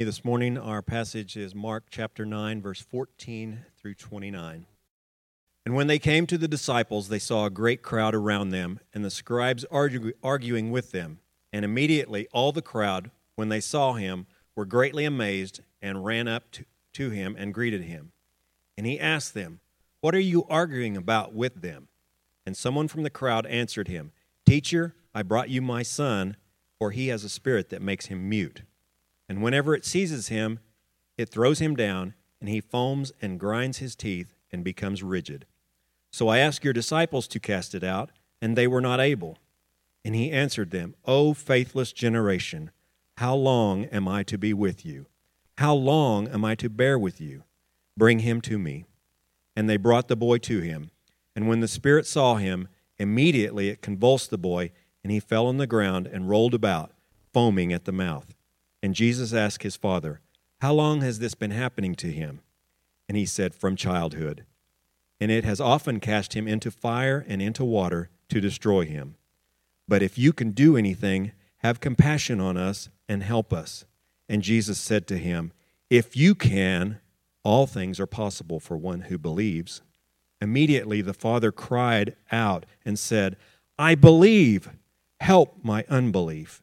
This morning, our passage is Mark chapter 9, verse 14 through 29. And when they came to the disciples, they saw a great crowd around them, and the scribes argue, arguing with them. And immediately all the crowd, when they saw him, were greatly amazed and ran up to, to him and greeted him. And he asked them, What are you arguing about with them? And someone from the crowd answered him, Teacher, I brought you my son, for he has a spirit that makes him mute. And whenever it seizes him, it throws him down, and he foams and grinds his teeth and becomes rigid. So I asked your disciples to cast it out, and they were not able. And he answered them, O faithless generation, how long am I to be with you? How long am I to bear with you? Bring him to me. And they brought the boy to him. And when the spirit saw him, immediately it convulsed the boy, and he fell on the ground and rolled about, foaming at the mouth. And Jesus asked his father, How long has this been happening to him? And he said, From childhood. And it has often cast him into fire and into water to destroy him. But if you can do anything, have compassion on us and help us. And Jesus said to him, If you can, all things are possible for one who believes. Immediately the father cried out and said, I believe, help my unbelief.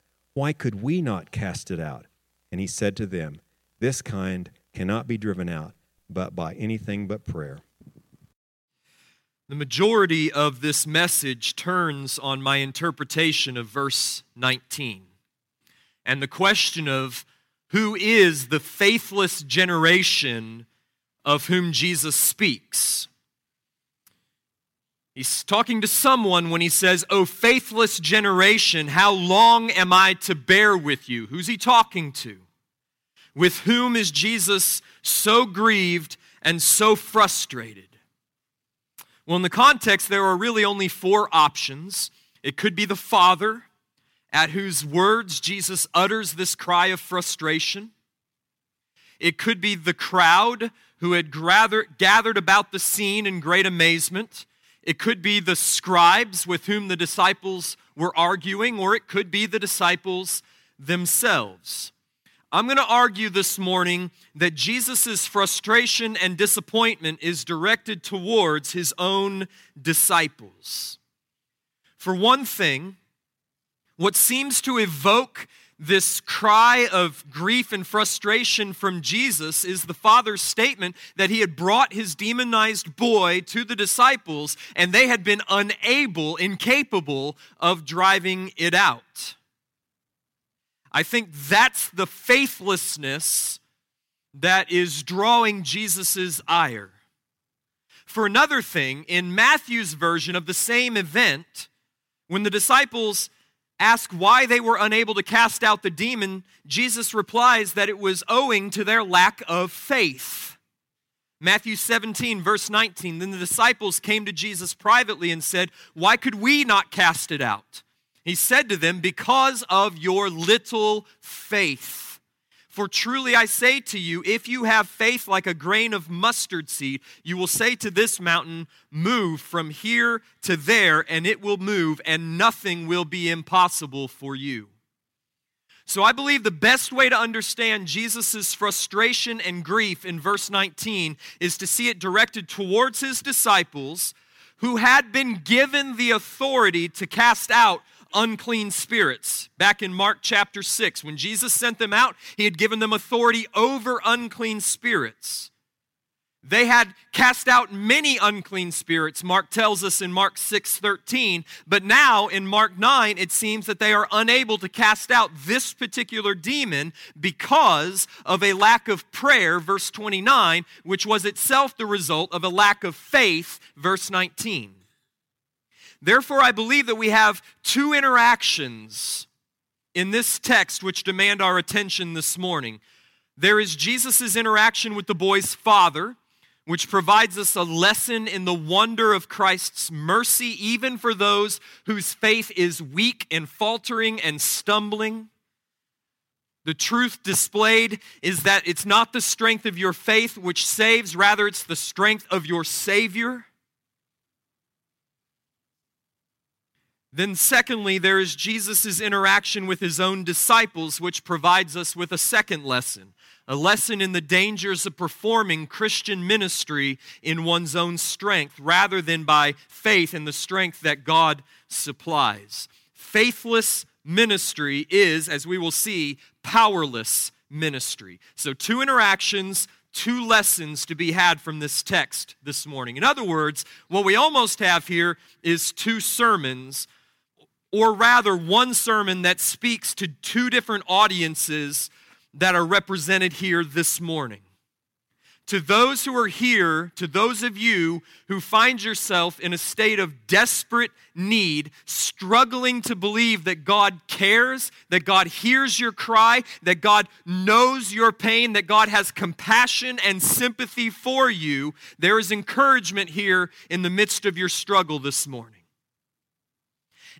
why could we not cast it out? And he said to them, This kind cannot be driven out, but by anything but prayer. The majority of this message turns on my interpretation of verse 19 and the question of who is the faithless generation of whom Jesus speaks. He's talking to someone when he says, Oh, faithless generation, how long am I to bear with you? Who's he talking to? With whom is Jesus so grieved and so frustrated? Well, in the context, there are really only four options. It could be the Father, at whose words Jesus utters this cry of frustration. It could be the crowd who had gathered about the scene in great amazement. It could be the scribes with whom the disciples were arguing, or it could be the disciples themselves. I'm going to argue this morning that Jesus' frustration and disappointment is directed towards his own disciples. For one thing, what seems to evoke this cry of grief and frustration from Jesus is the Father's statement that he had brought his demonized boy to the disciples and they had been unable, incapable of driving it out. I think that's the faithlessness that is drawing Jesus' ire. For another thing, in Matthew's version of the same event, when the disciples ask why they were unable to cast out the demon, Jesus replies that it was owing to their lack of faith. Matthew 17, verse 19. Then the disciples came to Jesus privately and said, Why could we not cast it out? He said to them, Because of your little faith. For truly I say to you, if you have faith like a grain of mustard seed, you will say to this mountain, Move from here to there, and it will move, and nothing will be impossible for you. So I believe the best way to understand Jesus' frustration and grief in verse 19 is to see it directed towards his disciples who had been given the authority to cast out unclean spirits. Back in Mark chapter 6, when Jesus sent them out, he had given them authority over unclean spirits. They had cast out many unclean spirits, Mark tells us in Mark 6 13. But now in Mark 9, it seems that they are unable to cast out this particular demon because of a lack of prayer, verse 29, which was itself the result of a lack of faith, verse 19. Therefore, I believe that we have two interactions in this text which demand our attention this morning. There is Jesus' interaction with the boy's father, which provides us a lesson in the wonder of Christ's mercy, even for those whose faith is weak and faltering and stumbling. The truth displayed is that it's not the strength of your faith which saves, rather, it's the strength of your Savior. Then, secondly, there is Jesus' interaction with his own disciples, which provides us with a second lesson a lesson in the dangers of performing Christian ministry in one's own strength rather than by faith in the strength that God supplies. Faithless ministry is, as we will see, powerless ministry. So, two interactions, two lessons to be had from this text this morning. In other words, what we almost have here is two sermons or rather, one sermon that speaks to two different audiences that are represented here this morning. To those who are here, to those of you who find yourself in a state of desperate need, struggling to believe that God cares, that God hears your cry, that God knows your pain, that God has compassion and sympathy for you, there is encouragement here in the midst of your struggle this morning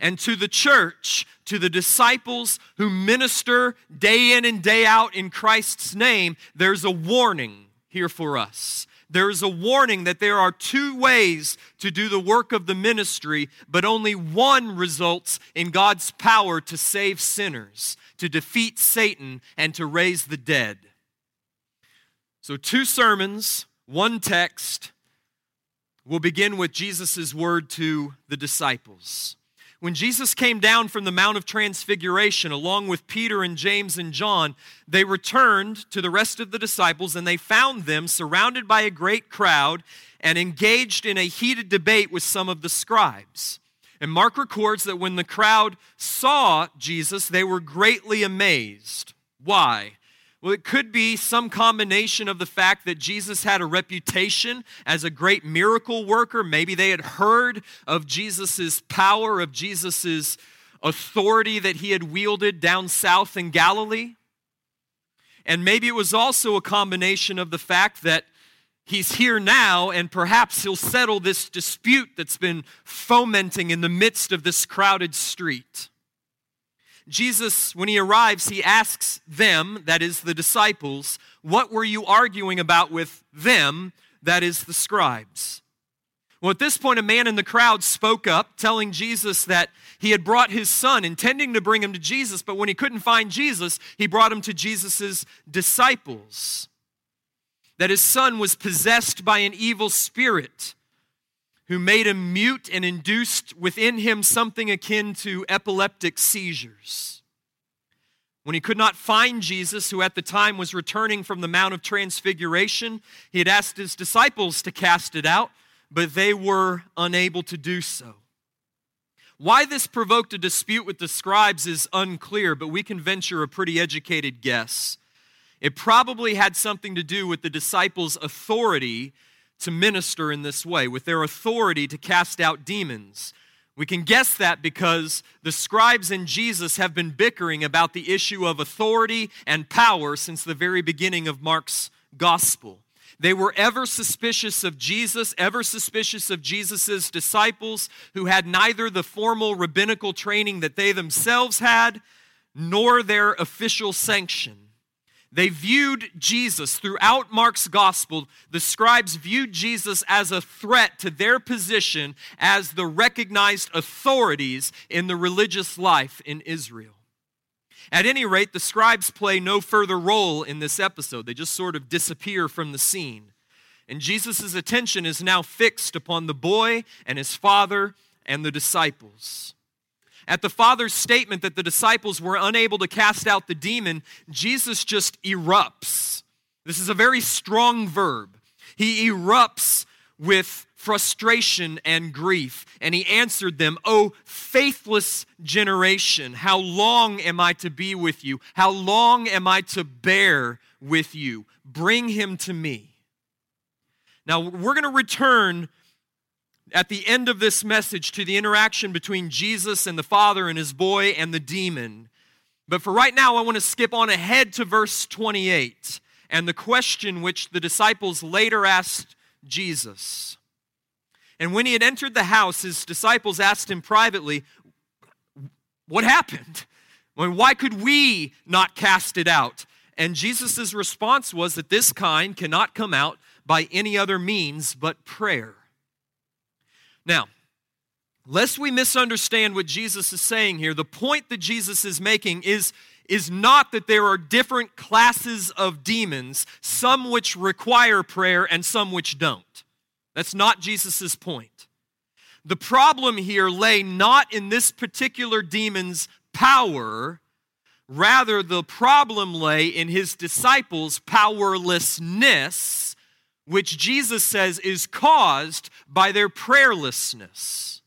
and to the church, to the disciples who minister day in and day out in Christ's name, there's a warning here for us. There is a warning that there are two ways to do the work of the ministry, but only one results in God's power to save sinners, to defeat Satan, and to raise the dead. So, two sermons, one text. We'll begin with Jesus' word to the disciples. When Jesus came down from the Mount of Transfiguration, along with Peter and James and John, they returned to the rest of the disciples and they found them surrounded by a great crowd and engaged in a heated debate with some of the scribes. And Mark records that when the crowd saw Jesus, they were greatly amazed. Why? Well, it could be some combination of the fact that Jesus had a reputation as a great miracle worker. Maybe they had heard of Jesus' power, of Jesus' authority that he had wielded down south in Galilee. And maybe it was also a combination of the fact that he's here now and perhaps he'll settle this dispute that's been fomenting in the midst of this crowded street. Jesus, when he arrives, he asks them, that is the disciples, what were you arguing about with them, that is the scribes? Well, at this point, a man in the crowd spoke up, telling Jesus that he had brought his son, intending to bring him to Jesus, but when he couldn't find Jesus, he brought him to Jesus' disciples. That his son was possessed by an evil spirit who made him mute and induced within him something akin to epileptic seizures. When he could not find Jesus, who at the time was returning from the Mount of Transfiguration, he had asked his disciples to cast it out, but they were unable to do so. Why this provoked a dispute with the scribes is unclear, but we can venture a pretty educated guess. It probably had something to do with the disciples' authority to minister in this way, with their authority to cast out demons. We can guess that because the scribes and Jesus have been bickering about the issue of authority and power since the very beginning of Mark's gospel. They were ever suspicious of Jesus, ever suspicious of Jesus' disciples who had neither the formal rabbinical training that they themselves had nor their official sanction. They viewed Jesus throughout Mark's gospel. The scribes viewed Jesus as a threat to their position as the recognized authorities in the religious life in Israel. At any rate, the scribes play no further role in this episode. They just sort of disappear from the scene. And Jesus' attention is now fixed upon the boy and his father and the disciples. At the Father's statement that the disciples were unable to cast out the demon, Jesus just erupts. This is a very strong verb. He erupts with frustration and grief. And he answered them, O faithless generation, how long am I to be with you? How long am I to bear with you? Bring him to me. Now, we're going to return at the end of this message to the interaction between Jesus and the Father and his boy and the demon. But for right now, I want to skip on ahead to verse 28 and the question which the disciples later asked Jesus. And when he had entered the house, his disciples asked him privately, What happened? why could we not cast it out? And Jesus' response was that this kind cannot come out by any other means but prayer. Now, lest we misunderstand what Jesus is saying here, the point that Jesus is making is, is not that there are different classes of demons, some which require prayer and some which don't. That's not Jesus' point. The problem here lay not in this particular demon's power, rather, the problem lay in his disciples' powerlessness, which Jesus says is caused by their prayerlessness,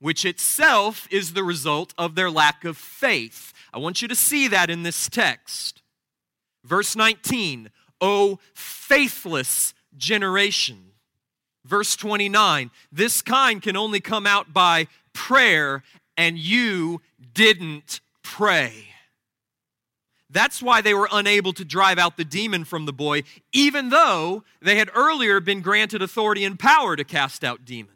which itself is the result of their lack of faith. I want you to see that in this text. Verse 19, O faithless generation. Verse 29, this kind can only come out by prayer, and you didn't pray. That's why they were unable to drive out the demon from the boy, even though they had earlier been granted authority and power to cast out demons.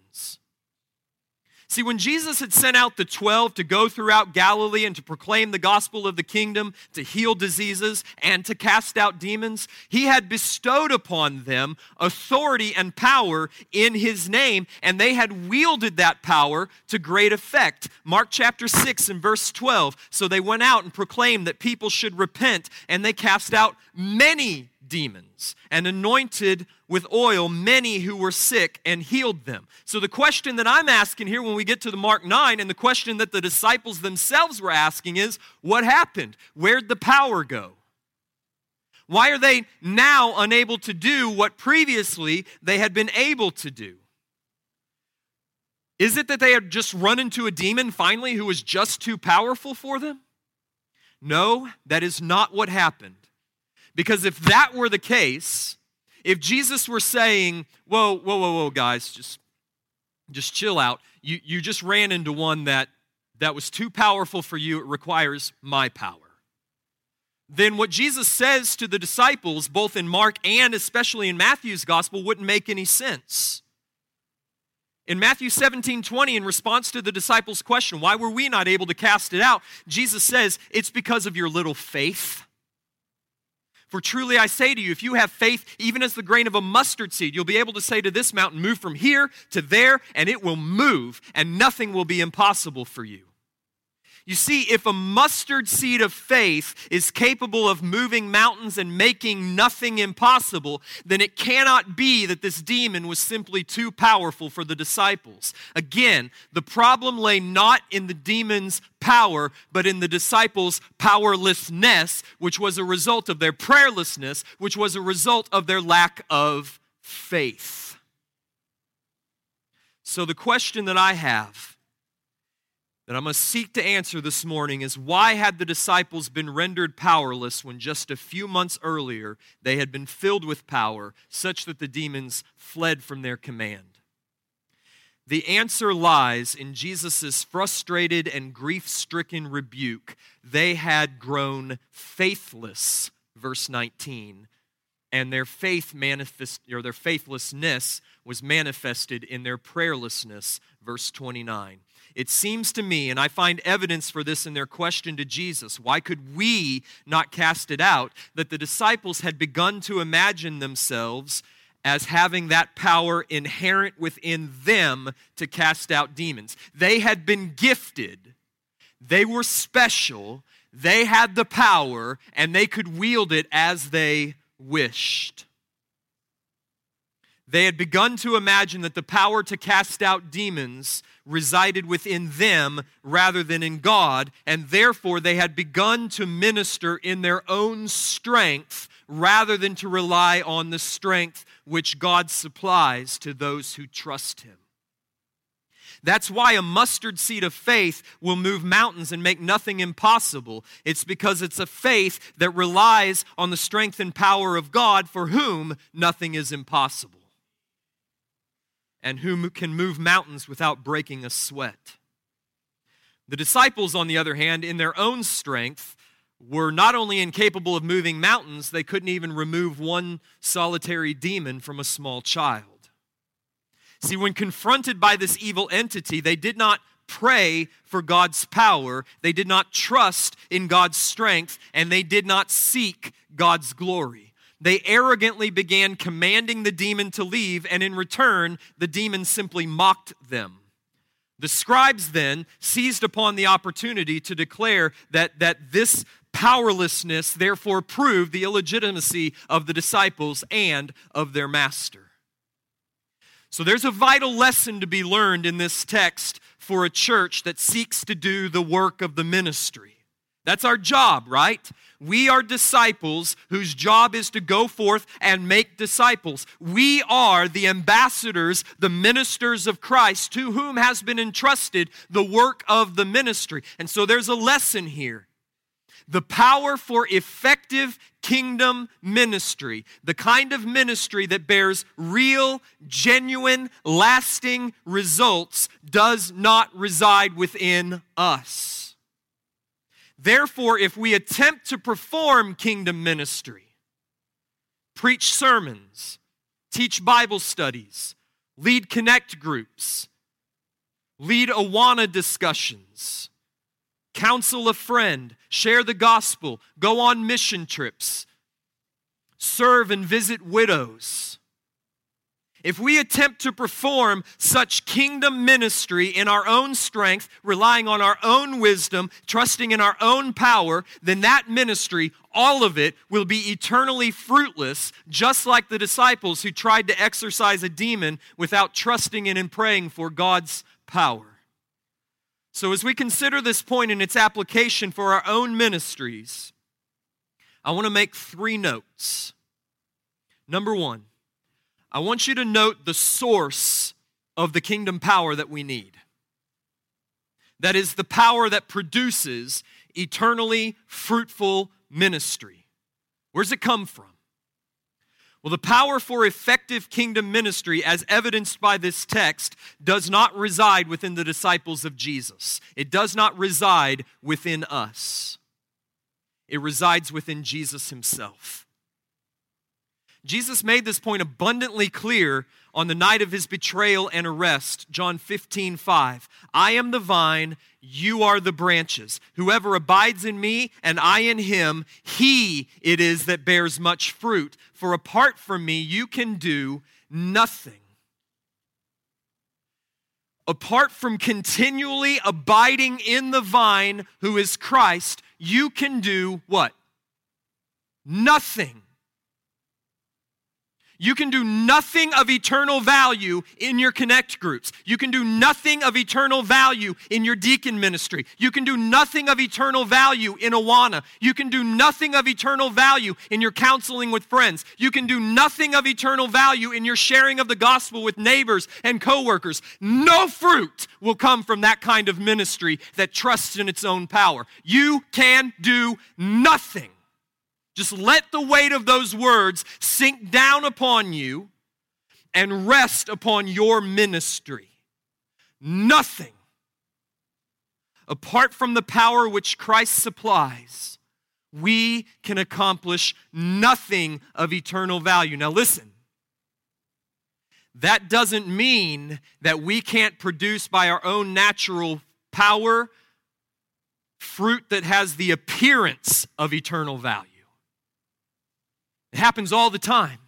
See, when Jesus had sent out the 12 to go throughout Galilee and to proclaim the gospel of the kingdom, to heal diseases, and to cast out demons, he had bestowed upon them authority and power in his name, and they had wielded that power to great effect. Mark chapter 6 and verse 12. So they went out and proclaimed that people should repent, and they cast out many demons and anointed with oil many who were sick and healed them. So, the question that I'm asking here when we get to the Mark 9, and the question that the disciples themselves were asking is what happened? Where'd the power go? Why are they now unable to do what previously they had been able to do? Is it that they had just run into a demon finally who was just too powerful for them? No, that is not what happened. Because if that were the case, if Jesus were saying, whoa, whoa, whoa, whoa, guys, just, just chill out. You, you just ran into one that, that was too powerful for you. It requires my power. Then what Jesus says to the disciples, both in Mark and especially in Matthew's gospel, wouldn't make any sense. In Matthew 17 20, in response to the disciples' question, why were we not able to cast it out? Jesus says, It's because of your little faith. For truly I say to you, if you have faith even as the grain of a mustard seed, you'll be able to say to this mountain, Move from here to there, and it will move, and nothing will be impossible for you. You see, if a mustard seed of faith is capable of moving mountains and making nothing impossible, then it cannot be that this demon was simply too powerful for the disciples. Again, the problem lay not in the demon's power, but in the disciples' powerlessness, which was a result of their prayerlessness, which was a result of their lack of faith. So, the question that I have that I'm going to seek to answer this morning is why had the disciples been rendered powerless when just a few months earlier they had been filled with power such that the demons fled from their command? The answer lies in Jesus' frustrated and grief stricken rebuke. They had grown faithless, verse 19, and their faith manifest or their faithlessness was manifested in their prayerlessness, verse 29. It seems to me, and I find evidence for this in their question to Jesus why could we not cast it out? That the disciples had begun to imagine themselves as having that power inherent within them to cast out demons. They had been gifted, they were special, they had the power, and they could wield it as they wished. They had begun to imagine that the power to cast out demons resided within them rather than in God, and therefore they had begun to minister in their own strength rather than to rely on the strength which God supplies to those who trust Him. That's why a mustard seed of faith will move mountains and make nothing impossible. It's because it's a faith that relies on the strength and power of God for whom nothing is impossible and who can move mountains without breaking a sweat. The disciples, on the other hand, in their own strength, were not only incapable of moving mountains, they couldn't even remove one solitary demon from a small child. See, when confronted by this evil entity, they did not pray for God's power, they did not trust in God's strength, and they did not seek God's glory. They arrogantly began commanding the demon to leave, and in return, the demon simply mocked them. The scribes then seized upon the opportunity to declare that, that this powerlessness therefore proved the illegitimacy of the disciples and of their master. So there's a vital lesson to be learned in this text for a church that seeks to do the work of the ministry. That's our job, right? We are disciples whose job is to go forth and make disciples. We are the ambassadors, the ministers of Christ, to whom has been entrusted the work of the ministry. And so there's a lesson here the power for effective kingdom ministry, the kind of ministry that bears real, genuine, lasting results, does not reside within us. Therefore, if we attempt to perform kingdom ministry, preach sermons, teach Bible studies, lead connect groups, lead Awana discussions, counsel a friend, share the gospel, go on mission trips, serve and visit widows. If we attempt to perform such kingdom ministry in our own strength, relying on our own wisdom, trusting in our own power, then that ministry, all of it, will be eternally fruitless, just like the disciples who tried to exorcise a demon without trusting in and praying for God's power. So, as we consider this and its application for our own ministries, I want to make three notes. Number one, I want you to note the source of the kingdom power that we need. That is the power that produces eternally fruitful ministry. Where's it come from? Well, the power for effective kingdom ministry, as evidenced by this text, does not reside within the disciples of Jesus. It does not reside within us. It resides within Jesus himself. Jesus made this point abundantly clear on the night of his betrayal and arrest, John 15, 5. I am the vine, you are the branches. Whoever abides in me and I in him, he it is that bears much fruit. For apart from me, you can do nothing. Apart from continually abiding in the vine, who is Christ, you can do what? Nothing. You can do nothing of eternal value in your connect groups. You can do nothing of eternal value in your deacon ministry. You can do nothing of eternal value in Awana. You can do nothing of eternal value in your counseling with friends. You can do nothing of eternal value in your sharing of the gospel with neighbors and coworkers. No fruit will come from that kind of ministry that trusts in its own power. You can do nothing. Just let the weight of those words sink down upon you and rest upon your ministry. Nothing apart from the power which Christ supplies, we can accomplish nothing of eternal value. Now, listen. That doesn't mean that we can't produce by our own natural power fruit that has the appearance of eternal value. It happens all the time.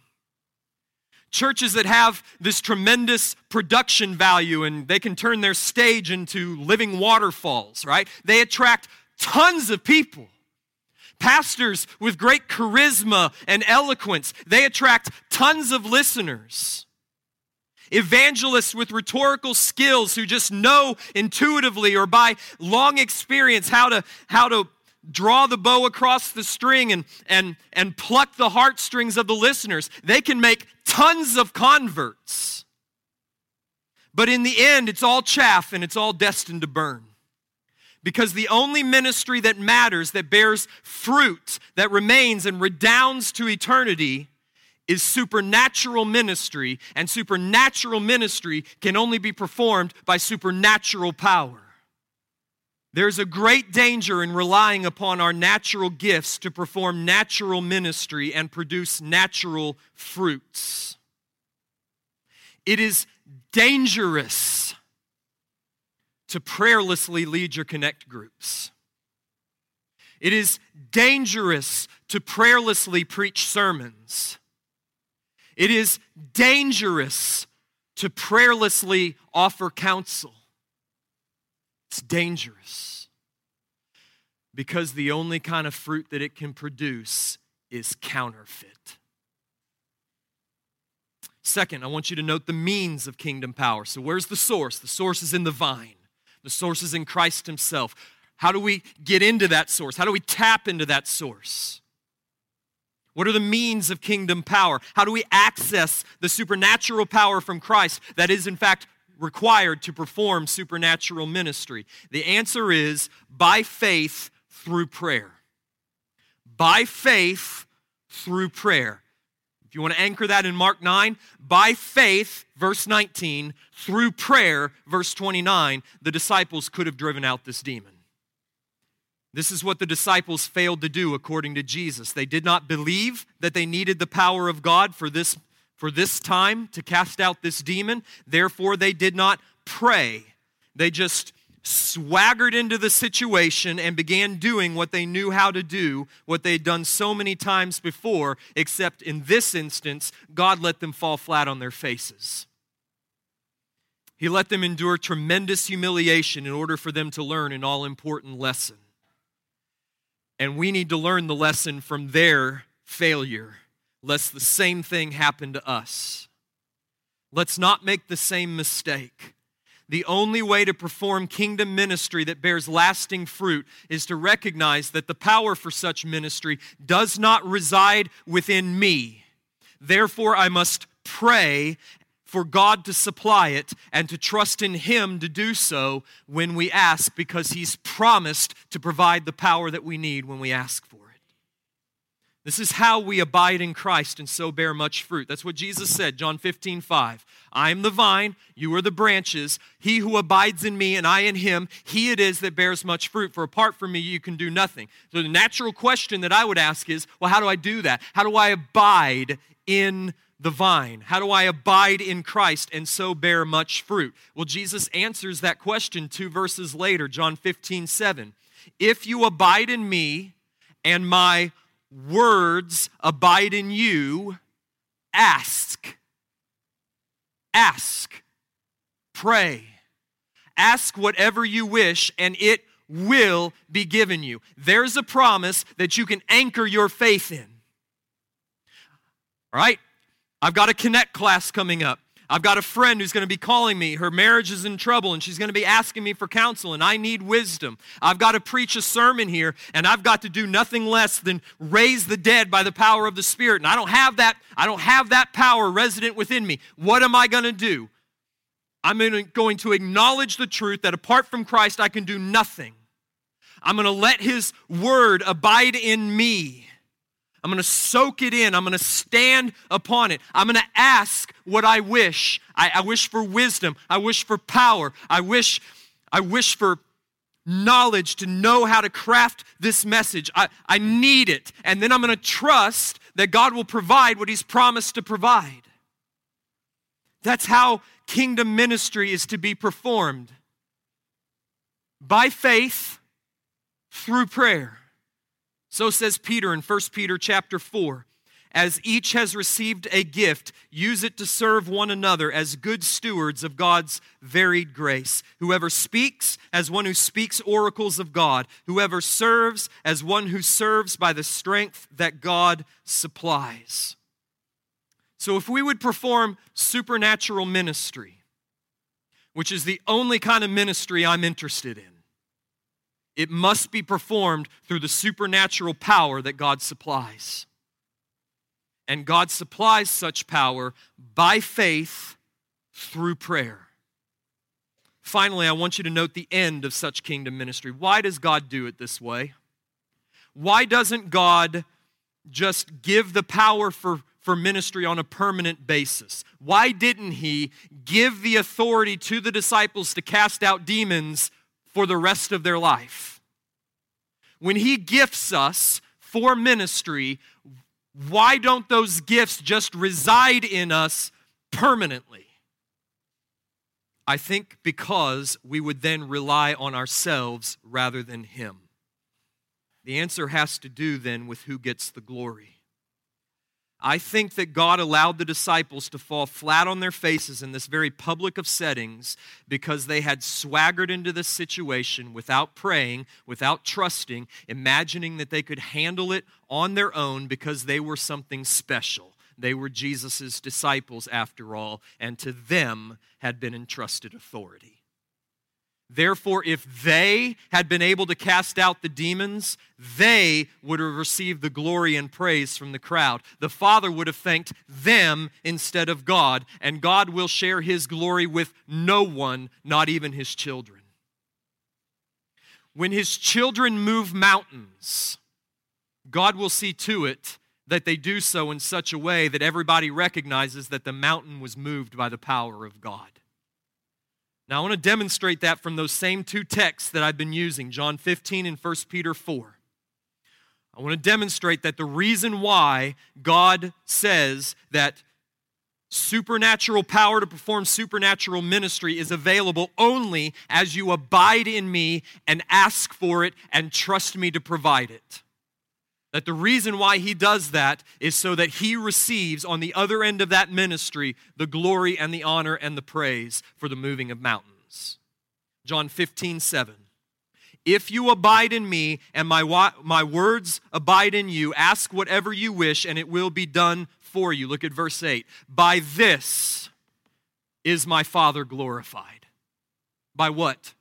Churches that have this tremendous production value and they can turn their stage into living waterfalls, right? They attract tons of people. Pastors with great charisma and eloquence, they attract tons of listeners. Evangelists with rhetorical skills who just know intuitively or by long experience how to, how to draw the bow across the string and, and, and pluck the heartstrings of the listeners. They can make tons of converts. But in the end, it's all chaff and it's all destined to burn. Because the only ministry that matters, that bears fruit, that remains and redounds to eternity, is supernatural ministry, and supernatural ministry can only be performed by supernatural power. There's a great danger in relying upon our natural gifts to perform natural ministry and produce natural fruits. It is dangerous to prayerlessly lead your connect groups. It is dangerous to prayerlessly preach sermons. It is dangerous to prayerlessly offer counsel. It's dangerous because the only kind of fruit that it can produce is counterfeit. Second, I want you to note the means of kingdom power. So, where's the source? The source is in the vine, the source is in Christ Himself. How do we get into that source? How do we tap into that source? What are the means of kingdom power? How do we access the supernatural power from Christ that is, in fact, required to perform supernatural ministry? The answer is by faith through prayer. By faith through prayer. If you want to anchor that in Mark 9, by faith, verse 19, through prayer, verse 29, the disciples could have driven out this demon. This is what the disciples failed to do according to Jesus. They did not believe that they needed the power of God for this, for this time to cast out this demon. Therefore, they did not pray. They just swaggered into the situation and began doing what they knew how to do, what they'd done so many times before, except in this instance, God let them fall flat on their faces. He let them endure tremendous humiliation in order for them to learn an all important lesson. And we need to learn the lesson from their failure, lest the same thing happen to us. Let's not make the same mistake. The only way to perform kingdom ministry that bears lasting fruit is to recognize that the power for such ministry does not reside within me. Therefore, I must pray for God to supply it and to trust in Him to do so when we ask, because He's promised to provide the power that we need when we ask for it. This is how we abide in Christ and so bear much fruit. That's what Jesus said, John 15, 5. I am the vine, you are the branches. He who abides in me and I in him, he it is that bears much fruit. For apart from me, you can do nothing. So the natural question that I would ask is well, how do I do that? How do I abide in the vine? How do I abide in Christ and so bear much fruit? Well, Jesus answers that question two verses later, John 15, 7. If you abide in me and my words abide in you, ask. Ask. Pray. Ask whatever you wish, and it will be given you. There's a promise that you can anchor your faith in. All right? I've got a Connect class coming up. I've got a friend who's going to be calling me. Her marriage is in trouble and she's going to be asking me for counsel, and I need wisdom. I've got to preach a sermon here, and I've got to do nothing less than raise the dead by the power of the Spirit. And I don't have that, I don't have that power resident within me. What am I going to do? I'm going to acknowledge the truth that apart from Christ, I can do nothing. I'm going to let His word abide in me. I'm going to soak it in. I'm going to stand upon it. I'm going to ask what I wish. I, I, wish for wisdom. I wish for power. I wish, I wish for knowledge to know how to craft this message. I, I need it. And then I'm going to trust that God will provide what He's promised to provide. That's how kingdom ministry is to be performed by faith through prayer. So says Peter in 1 Peter chapter 4. As each has received a gift, use it to serve one another as good stewards of God's varied grace. Whoever speaks, as one who speaks oracles of God. Whoever serves, as one who serves by the strength that God supplies. So, if we would perform supernatural ministry, which is the only kind of ministry I'm interested in, it must be performed through the supernatural power that God supplies. And God supplies such power by faith through prayer. Finally, I want you to note the end of such kingdom ministry. Why does God do it this way? Why doesn't God just give the power for, for ministry on a permanent basis? Why didn't He give the authority to the disciples to cast out demons for the rest of their life. When He gifts us for ministry, why don't those gifts just reside in us permanently? I think because we would then rely on ourselves rather than Him. The answer has to do then with who gets the glory. I think that God allowed the disciples to fall flat on their faces in this very public of settings because they had swaggered into this situation without praying, without trusting, imagining that they could handle it on their own because they were something special. They were Jesus' disciples, after all, and to them had been entrusted authority. Therefore, if they had been able to cast out the demons, they would have received the glory and praise from the crowd. The Father would have thanked them instead of God, and God will share his glory with no one, not even his children. When his children move mountains, God will see to it that they do so in such a way that everybody recognizes that the mountain was moved by the power of God. Now, I want to demonstrate that from those same two texts that I've been using, John 15 and 1 Peter 4. I want to demonstrate that the reason why God says that supernatural power to perform supernatural ministry is available only as you abide in me and ask for it and trust me to provide it. That the reason why he does that is so that he receives on the other end of that ministry the glory and the honor and the praise for the moving of mountains. John 15, 7. If you abide in me and my, my words abide in you, ask whatever you wish and it will be done for you. Look at verse 8. By this is my Father glorified. By what?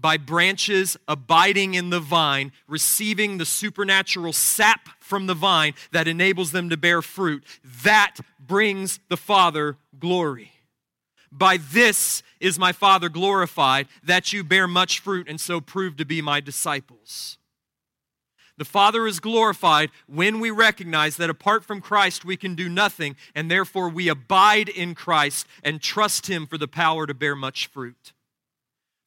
By branches abiding in the vine, receiving the supernatural sap from the vine that enables them to bear fruit. That brings the Father glory. By this is my Father glorified, that you bear much fruit and so prove to be my disciples. The Father is glorified when we recognize that apart from Christ we can do nothing, and therefore we abide in Christ and trust Him for the power to bear much fruit.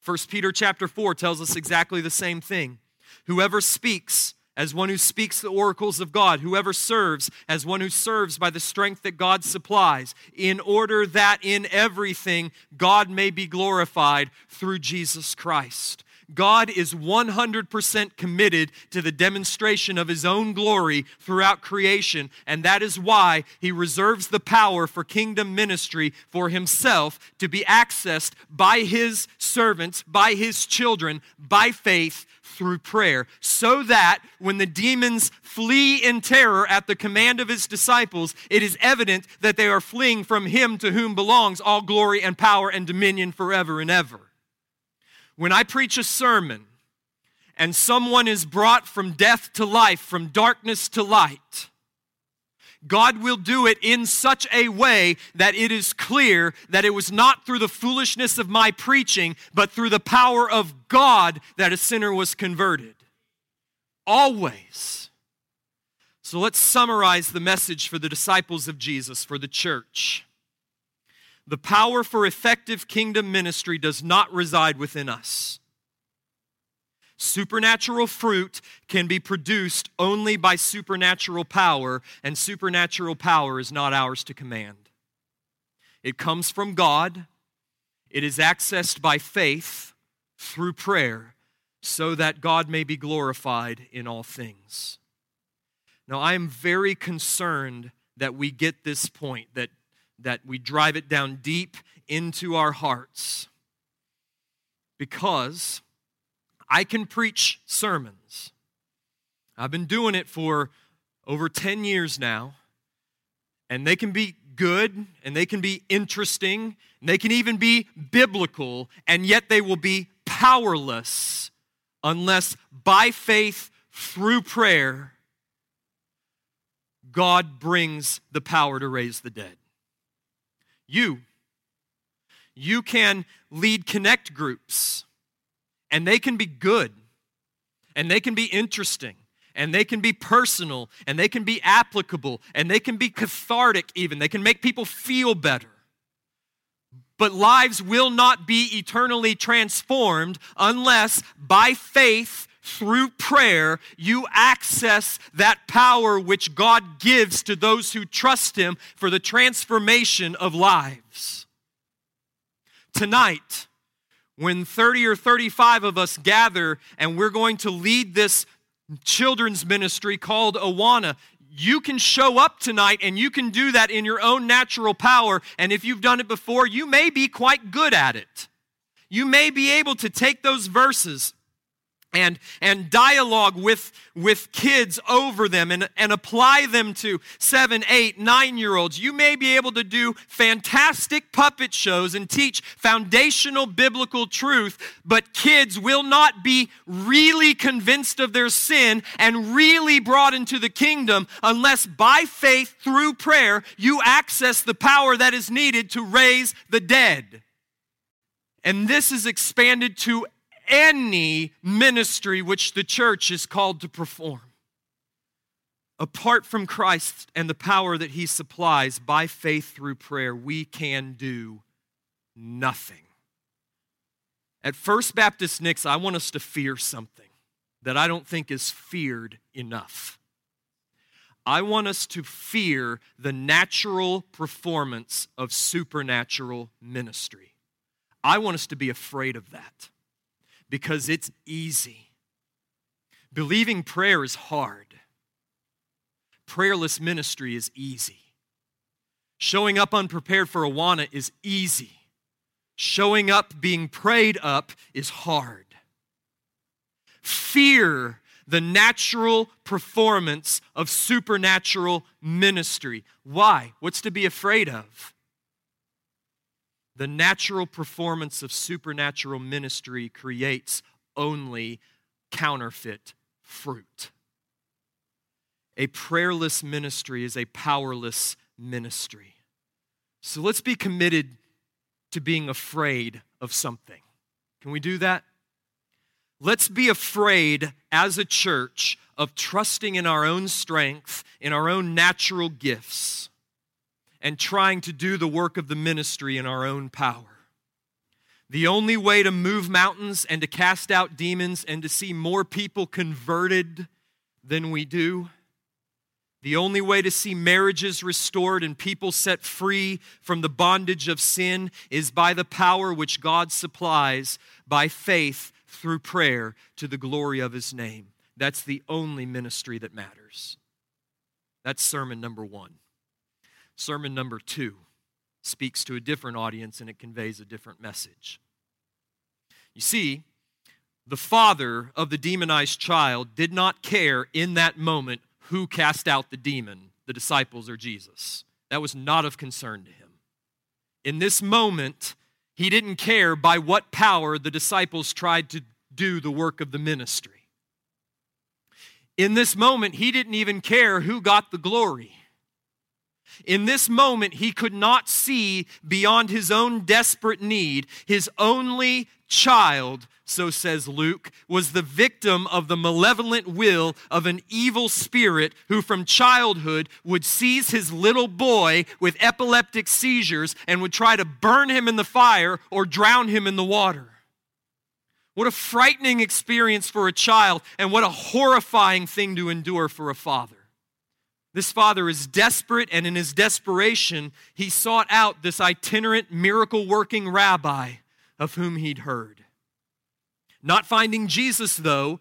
1 Peter chapter 4 tells us exactly the same thing. Whoever speaks as one who speaks the oracles of God, whoever serves as one who serves by the strength that God supplies, in order that in everything God may be glorified through Jesus Christ. God is 100% committed to the demonstration of His own glory throughout creation, and that is why He reserves the power for kingdom ministry for Himself to be accessed by His servants, by His children, by faith through prayer, so that when the demons flee in terror at the command of His disciples, it is evident that they are fleeing from Him to whom belongs all glory and power and dominion forever and ever. When I preach a sermon and someone is brought from death to life, from darkness to light, God will do it in such a way that it is clear that it was not through the foolishness of my preaching, but through the power of God that a sinner was converted. Always. So let's summarize the message for the disciples of Jesus, for the church. The power for effective kingdom ministry does not reside within us. Supernatural fruit can be produced only by supernatural power, and supernatural power is not ours to command. It comes from God, it is accessed by faith through prayer, so that God may be glorified in all things. Now, I am very concerned that we get this point, that that we drive it down deep into our hearts. Because I can preach sermons. I've been doing it for over 10 years now, and they can be good and they can be interesting and they can even be biblical, and yet they will be powerless unless by faith through prayer, God brings the power to raise the dead. You. You can lead connect groups, and they can be good, and they can be interesting, and they can be personal, and they can be applicable, and they can be cathartic, even. They can make people feel better. But lives will not be eternally transformed unless by faith through prayer, you access that power which God gives to those who trust Him for the transformation of lives. Tonight, when 30 or 35 of us gather and we're going to lead this children's ministry called Awana, you can show up tonight and you can do that in your own natural power. And if you've done it before, you may be quite good at it. You may be able to take those verses and, and dialogue with, with kids over them and, and apply them to seven, eight, nine year olds. You may be able to do fantastic puppet shows and teach foundational biblical truth, but kids will not be really convinced of their sin and really brought into the kingdom unless by faith through prayer you access the power that is needed to raise the dead. And this is expanded to any ministry which the church is called to perform. Apart from Christ and the power that he supplies by faith through prayer, we can do nothing. At First Baptist Nix, I want us to fear something that I don't think is feared enough. I want us to fear the natural performance of supernatural ministry. I want us to be afraid of that because it's easy. Believing prayer is hard. Prayerless ministry is easy. Showing up unprepared for Awana is easy. Showing up being prayed up is hard. Fear the natural performance of supernatural ministry. Why? What's to be afraid of? The natural performance of supernatural ministry creates only counterfeit fruit. A prayerless ministry is a powerless ministry. So let's be committed to being afraid of something. Can we do that? Let's be afraid as a church of trusting in our own strength, in our own natural gifts and trying to do the work of the ministry in our own power. The only way to move mountains and to cast out demons and to see more people converted than we do, the only way to see marriages restored and people set free from the bondage of sin is by the power which God supplies by faith through prayer to the glory of His name. That's the only ministry that matters. That's sermon number one. Sermon number two speaks to a different audience and it conveys a different message. You see, the father of the demonized child did not care in that moment who cast out the demon, the disciples or Jesus. That was not of concern to him. In this moment, he didn't care by what power the disciples tried to do the work of the ministry. In this moment, he didn't even care who got the glory. In this moment, he could not see beyond his own desperate need. His only child, so says Luke, was the victim of the malevolent will of an evil spirit who, from childhood, would seize his little boy with epileptic seizures and would try to burn him in the fire or drown him in the water. What a frightening experience for a child, and what a horrifying thing to endure for a father. This father is desperate, and in his desperation, he sought out this itinerant, miracle working rabbi of whom he'd heard. Not finding Jesus, though,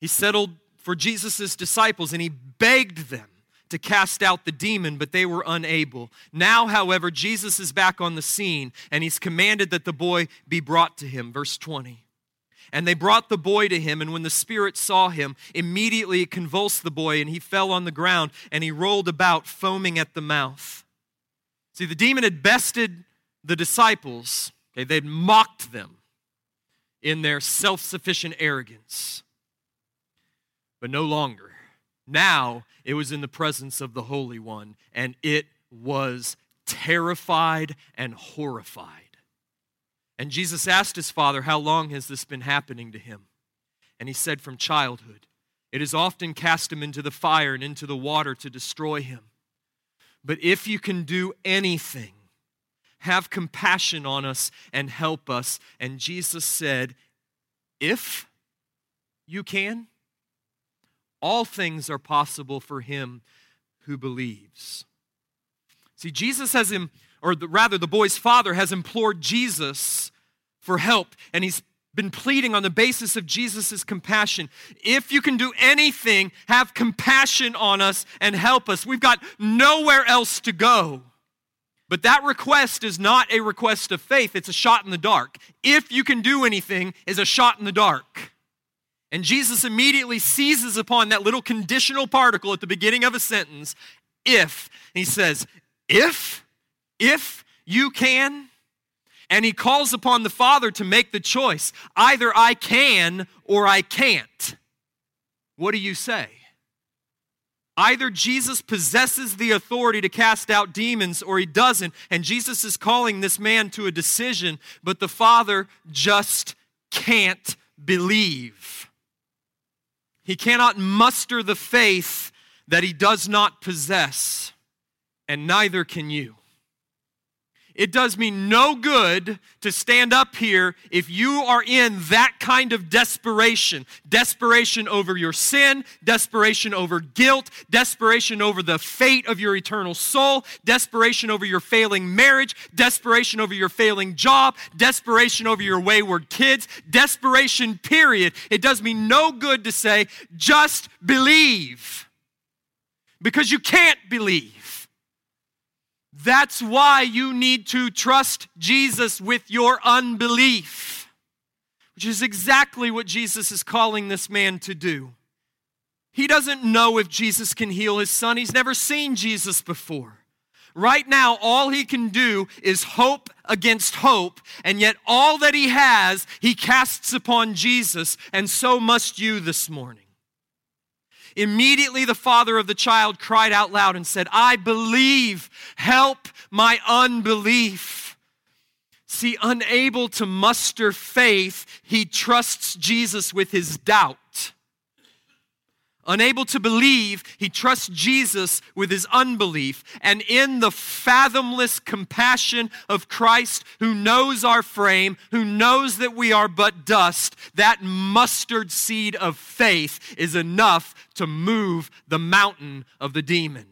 he settled for Jesus' disciples and he begged them to cast out the demon, but they were unable. Now, however, Jesus is back on the scene and he's commanded that the boy be brought to him. Verse 20. And they brought the boy to him, and when the spirit saw him, immediately it convulsed the boy, and he fell on the ground, and he rolled about, foaming at the mouth. See, the demon had bested the disciples, okay, they'd mocked them in their self sufficient arrogance. But no longer. Now it was in the presence of the Holy One, and it was terrified and horrified. And Jesus asked his father, How long has this been happening to him? And he said, From childhood. It has often cast him into the fire and into the water to destroy him. But if you can do anything, have compassion on us and help us. And Jesus said, If you can, all things are possible for him who believes. See, Jesus has him, or the, rather, the boy's father has implored Jesus for help, and he's been pleading on the basis of Jesus' compassion. If you can do anything, have compassion on us and help us. We've got nowhere else to go. But that request is not a request of faith, it's a shot in the dark. If you can do anything, is a shot in the dark. And Jesus immediately seizes upon that little conditional particle at the beginning of a sentence, if. And he says, If, if you can, and he calls upon the Father to make the choice either I can or I can't. What do you say? Either Jesus possesses the authority to cast out demons or he doesn't. And Jesus is calling this man to a decision, but the Father just can't believe. He cannot muster the faith that he does not possess, and neither can you. It does me no good to stand up here if you are in that kind of desperation desperation over your sin, desperation over guilt, desperation over the fate of your eternal soul, desperation over your failing marriage, desperation over your failing job, desperation over your wayward kids, desperation, period. It does me no good to say, just believe. Because you can't believe. That's why you need to trust Jesus with your unbelief, which is exactly what Jesus is calling this man to do. He doesn't know if Jesus can heal his son, he's never seen Jesus before. Right now, all he can do is hope against hope, and yet all that he has, he casts upon Jesus, and so must you this morning. Immediately, the father of the child cried out loud and said, I believe, help my unbelief. See, unable to muster faith, he trusts Jesus with his doubt. Unable to believe, he trusts Jesus with his unbelief. And in the fathomless compassion of Christ, who knows our frame, who knows that we are but dust, that mustard seed of faith is enough to move the mountain of the demon.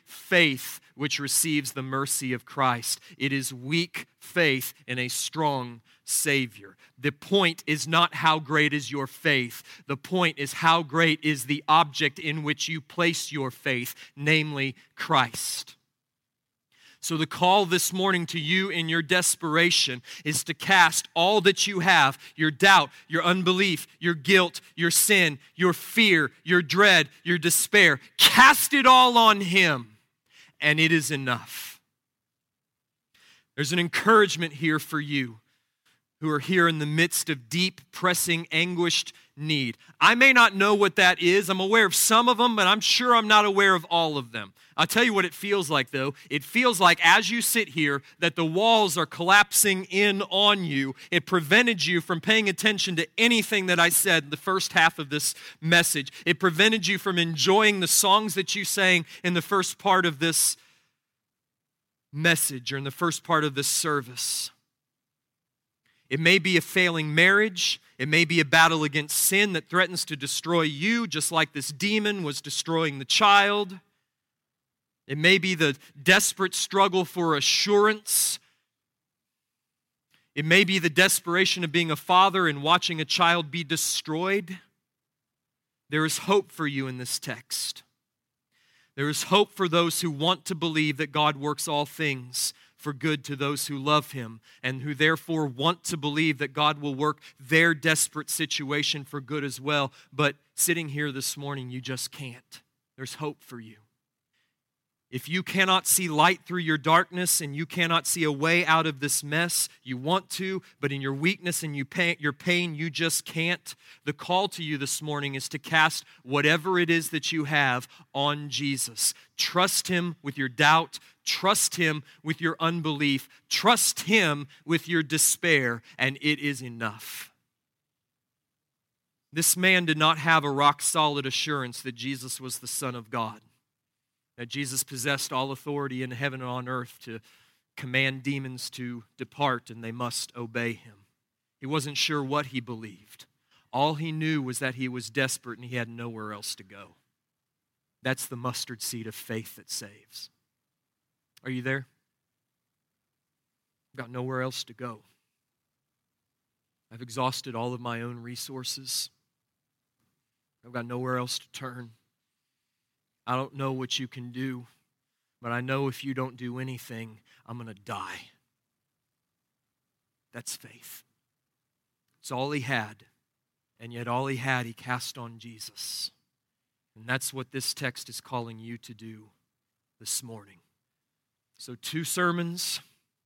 faith which receives the mercy of Christ. It is weak faith in a strong Savior. The point is not how great is your faith. The point is how great is the object in which you place your faith, namely Christ. So, the call this morning to you in your desperation is to cast all that you have your doubt, your unbelief, your guilt, your sin, your fear, your dread, your despair cast it all on Him and it is enough. There's an encouragement here for you who are here in the midst of deep, pressing, anguished need. I may not know what that is. I'm aware of some of them, but I'm sure I'm not aware of all of them. I'll tell you what it feels like, though. It feels like as you sit here that the walls are collapsing in on you. It prevented you from paying attention to anything that I said in the first half of this message. It prevented you from enjoying the songs that you sang in the first part of this message or in the first part of this service. It may be a failing marriage. It may be a battle against sin that threatens to destroy you, just like this demon was destroying the child. It may be the desperate struggle for assurance. It may be the desperation of being a father and watching a child be destroyed. There is hope for you in this text. There is hope for those who want to believe that God works all things for good to those who love him and who therefore want to believe that God will work their desperate situation for good as well. But sitting here this morning, you just can't. There's hope for you. If you cannot see light through your darkness and you cannot see a way out of this mess, you want to, but in your weakness and you pain, your pain, you just can't. The call to you this morning is to cast whatever it is that you have on Jesus. Trust Him with your doubt, trust Him with your unbelief, trust Him with your despair, and it is enough. This man did not have a rock solid assurance that Jesus was the Son of God that Jesus possessed all authority in heaven and on earth to command demons to depart and they must obey him. He wasn't sure what he believed. All he knew was that he was desperate and he had nowhere else to go. That's the mustard seed of faith that saves. Are you there? I've got nowhere else to go. I've exhausted all of my own resources. I've got nowhere else to turn. I don't know what you can do, but I know if you don't do anything, I'm going to die. That's faith. It's all he had. And yet, all he had, he cast on Jesus. And that's what this text is calling you to do this morning. So, two sermons,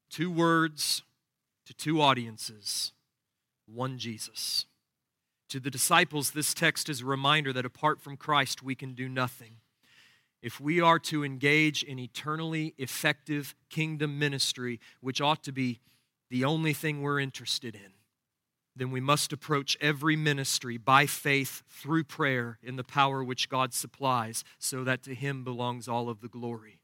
two words to two audiences, one Jesus. To the disciples, this text is a reminder that apart from Christ, we can do nothing if we are to engage in eternally effective kingdom ministry, which ought to be the only thing we're interested in, then we must approach every ministry by faith through prayer in the power which God supplies, so that to Him belongs all of the glory.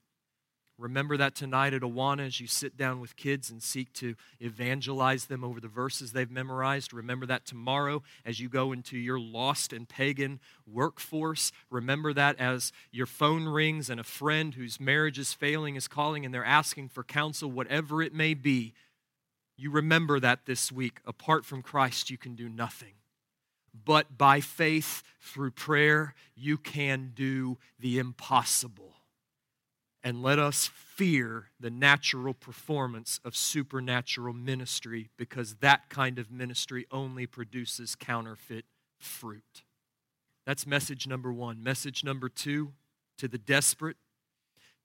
Remember that tonight at Awana as you sit down with kids and seek to evangelize them over the verses they've memorized. Remember that tomorrow as you go into your lost and pagan workforce. Remember that as your phone rings and a friend whose marriage is failing is calling and they're asking for counsel, whatever it may be. You remember that this week. Apart from Christ, you can do nothing. But by faith, through prayer, you can do the impossible and let us fear the natural performance of supernatural ministry because that kind of ministry only produces counterfeit fruit. That's message number one. Message number two to the desperate.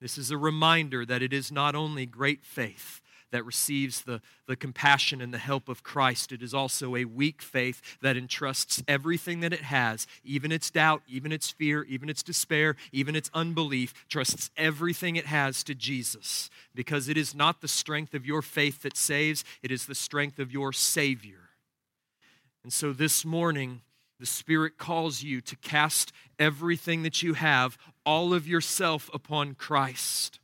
This is a reminder that it is not only great faith, that receives the, the compassion and the help of Christ. It is also a weak faith that entrusts everything that it has, even its doubt, even its fear, even its despair, even its unbelief, trusts everything it has to Jesus. Because it is not the strength of your faith that saves, it is the strength of your Savior. And so this morning, the Spirit calls you to cast everything that you have, all of yourself upon Christ.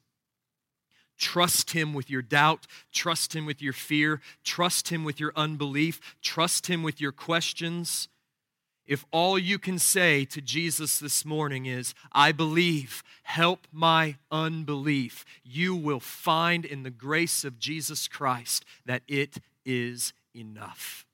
Trust Him with your doubt. Trust Him with your fear. Trust Him with your unbelief. Trust Him with your questions. If all you can say to Jesus this morning is, I believe, help my unbelief, you will find in the grace of Jesus Christ that it is enough.